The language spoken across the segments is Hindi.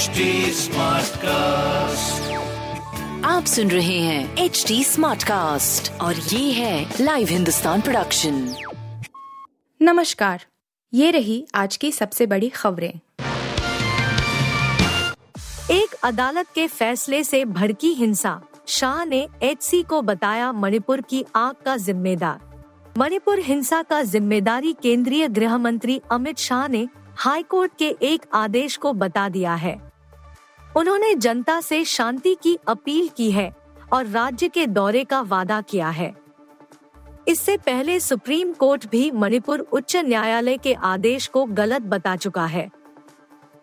HD कास्ट आप सुन रहे हैं एच डी स्मार्ट कास्ट और ये है लाइव हिंदुस्तान प्रोडक्शन नमस्कार। ये रही आज की सबसे बड़ी खबरें। एक अदालत के फैसले से भड़की हिंसा। शाह ने एचसी को बताया मणिपुर की आग का जिम्मेदार। मणिपुर हिंसा का ज़िम्मेदारी केंद्रीय गृह मंत्री अमित शाह ने हाईकोर्ट के एक आदेश को बता दिया है। उन्होंने जनता से शांति की अपील की है और राज्य के दौरे का वादा किया है। इससे पहले सुप्रीम कोर्ट भी मणिपुर उच्च न्यायालय के आदेश को गलत बता चुका है।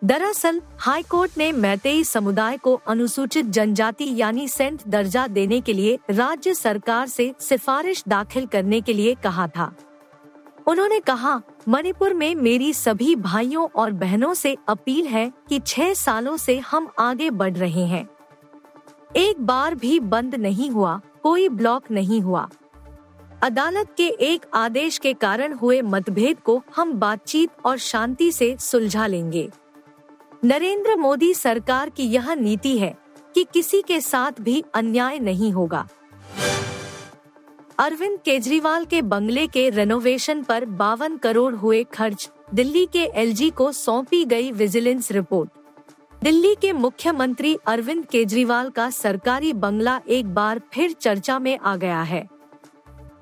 दरअसल, हाई कोर्ट ने मैतेई समुदाय को अनुसूचित जनजाति यानी सेंट दर्जा देने के लिए राज्य सरकार से सिफारिश दाखिल करने के लिए कहा था। उन्होंने कहा मणिपुर में मेरी सभी भाइयों और बहनों से अपील है कि छह सालों से हम आगे बढ़ रहे हैं। एक बार भी बंद नहीं हुआ, कोई ब्लॉक नहीं हुआ। अदालत के एक आदेश के कारण हुए मतभेद को हम बातचीत और शांति से सुलझा लेंगे। नरेंद्र मोदी सरकार की यह नीति है कि किसी के साथ भी अन्याय नहीं होगा। अरविंद केजरीवाल के बंगले के रेनोवेशन पर बावन करोड़ हुए खर्च, दिल्ली के एलजी को सौंपी गई विजिलेंस रिपोर्ट दिल्ली के मुख्यमंत्री अरविंद केजरीवाल का सरकारी बंगला एक बार फिर चर्चा में आ गया है।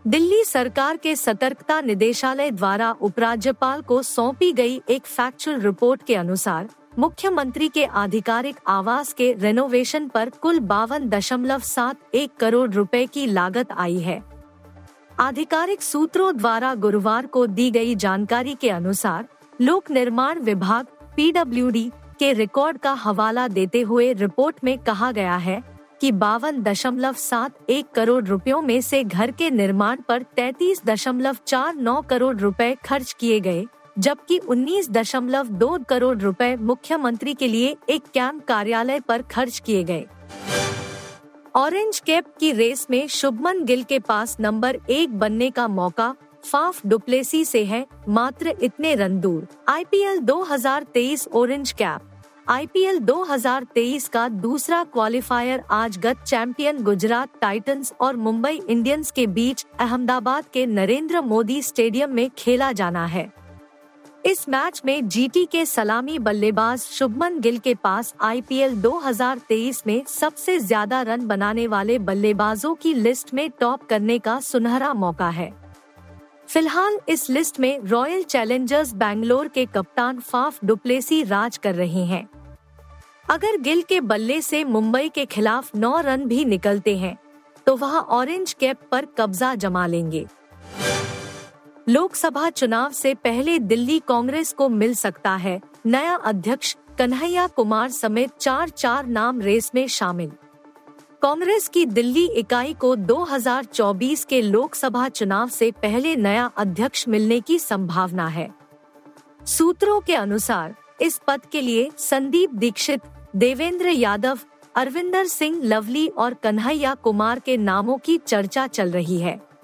दिल्ली सरकार के सतर्कता निदेशालय द्वारा उपराज्यपाल को सौंपी गई एक फैक्चुअल रिपोर्ट के अनुसार, मुख्यमंत्री के आधिकारिक आवास के रेनोवेशन पर कुल बावन दशमलव सात एक करोड़ रुपए की लागत आई है। आधिकारिक सूत्रों द्वारा गुरुवार को दी गई जानकारी के अनुसार, लोक निर्माण विभाग पीडब्ल्यूडी के रिकॉर्ड का हवाला देते हुए रिपोर्ट में कहा गया है कि बावन दशमलव सात एक करोड़ रुपयों में से घर के निर्माण पर तैतीस दशमलव चार नौ करोड़ रुपए खर्च किए गए, जबकि उन्नीस दशमलव दो करोड़ रुपए मुख्यमंत्री के लिए एक कैंप कार्यालय पर खर्च किए गए। ऑरेंज कैप की रेस में शुभमन गिल के पास नंबर एक बनने का मौका फाफ डुप्लेसी से है, मात्र इतने रन दूर। IPL 2023 orange cap. आईपीएल 2023 का दूसरा क्वालिफायर आज गत चैंपियन गुजरात टाइटंस और मुंबई इंडियंस के बीच अहमदाबाद के नरेंद्र मोदी स्टेडियम में खेला जाना है। इस मैच में जीटी के सलामी बल्लेबाज शुभमन गिल के पास आईपीएल 2023 में सबसे ज़्यादा रन बनाने वाले बल्लेबाजों की लिस्ट में टॉप करने का सुनहरा मौका है। फ़िलहाल इस लिस्ट में रॉयल चैलेंजर्स बैंगलोर के कप्तान फाफ डुप्लेसी राज कर रहे हैं। अगर गिल के बल्ले से मुंबई के खिलाफ नौ रन भी निकलते हैं तो वह ऑरेंज कैप पर कब्जा जमा लेंगे। लोकसभा चुनाव से पहले दिल्ली कांग्रेस को मिल सकता है। नया अध्यक्ष कन्हैया कुमार समेत चार चार नाम रेस में शामिल। कांग्रेस की दिल्ली इकाई को 2024 के लोकसभा चुनाव से पहले नया अध्यक्ष मिलने की संभावना है। सूत्रों के अनुसार, इस पद के लिए संदीप दीक्षित, देवेंद्र यादव, अरविंदर सिंह लवली और कन्हैया कुमार के नामों की चर्चा चल रही है।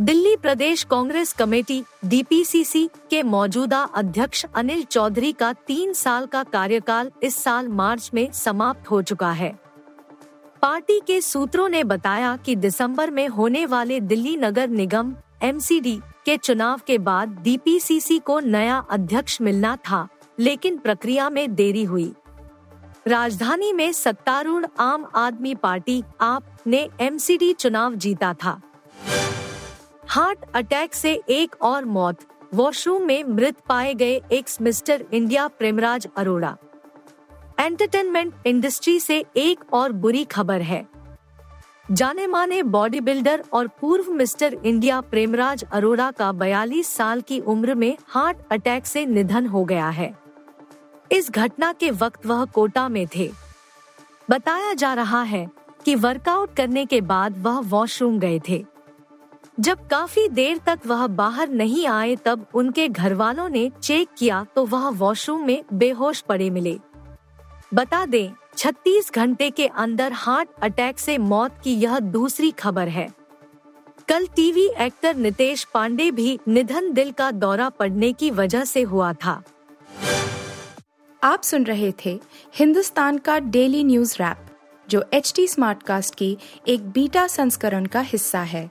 Delhi Pradesh Congress committee DPCC के मौजूदा अध्यक्ष अनिल चौधरी का तीन साल का कार्यकाल इस साल मार्च में समाप्त हो चुका है। पार्टी के सूत्रों ने बताया कि दिसंबर में होने वाले दिल्ली नगर निगम एमसीडी के चुनाव के बाद डीपीसीसी को नया अध्यक्ष मिलना था, लेकिन प्रक्रिया में देरी हुई। राजधानी में सत्तारूढ़ आम आदमी पार्टी, आप, ने एमसीडी चुनाव जीता था। हार्ट अटैक से एक और मौत, वॉशरूम में मृत पाए गए ex mister India Premraj Arora. Entertainment industry से एक और बुरी खबर है। जाने माने बॉडी बिल्डर और पूर्व मिस्टर इंडिया प्रेमराज अरोड़ा का 42 साल की उम्र में हार्ट अटैक से निधन हो गया है। इस घटना के वक्त वह कोटा में थे। बताया जा रहा है कि वर्कआउट करने के बाद वह वॉशरूम गए थे। जब काफ़ी देर तक वह बाहर नहीं आए तब उनके घर वालों ने चेक किया तो वह वॉशरूम में बेहोश पड़े मिले। बता दें 36 घंटे के अंदर हार्ट अटैक से मौत की यह दूसरी खबर है। कल टीवी एक्टर नितेश पांडे भी निधन दिल का दौरा पड़ने की वजह से हुआ था। आप सुन रहे थे हिंदुस्तान का डेली न्यूज़ रैप, जो एच टी स्मार्ट कास्ट की एक बीटा संस्करण का हिस्सा है।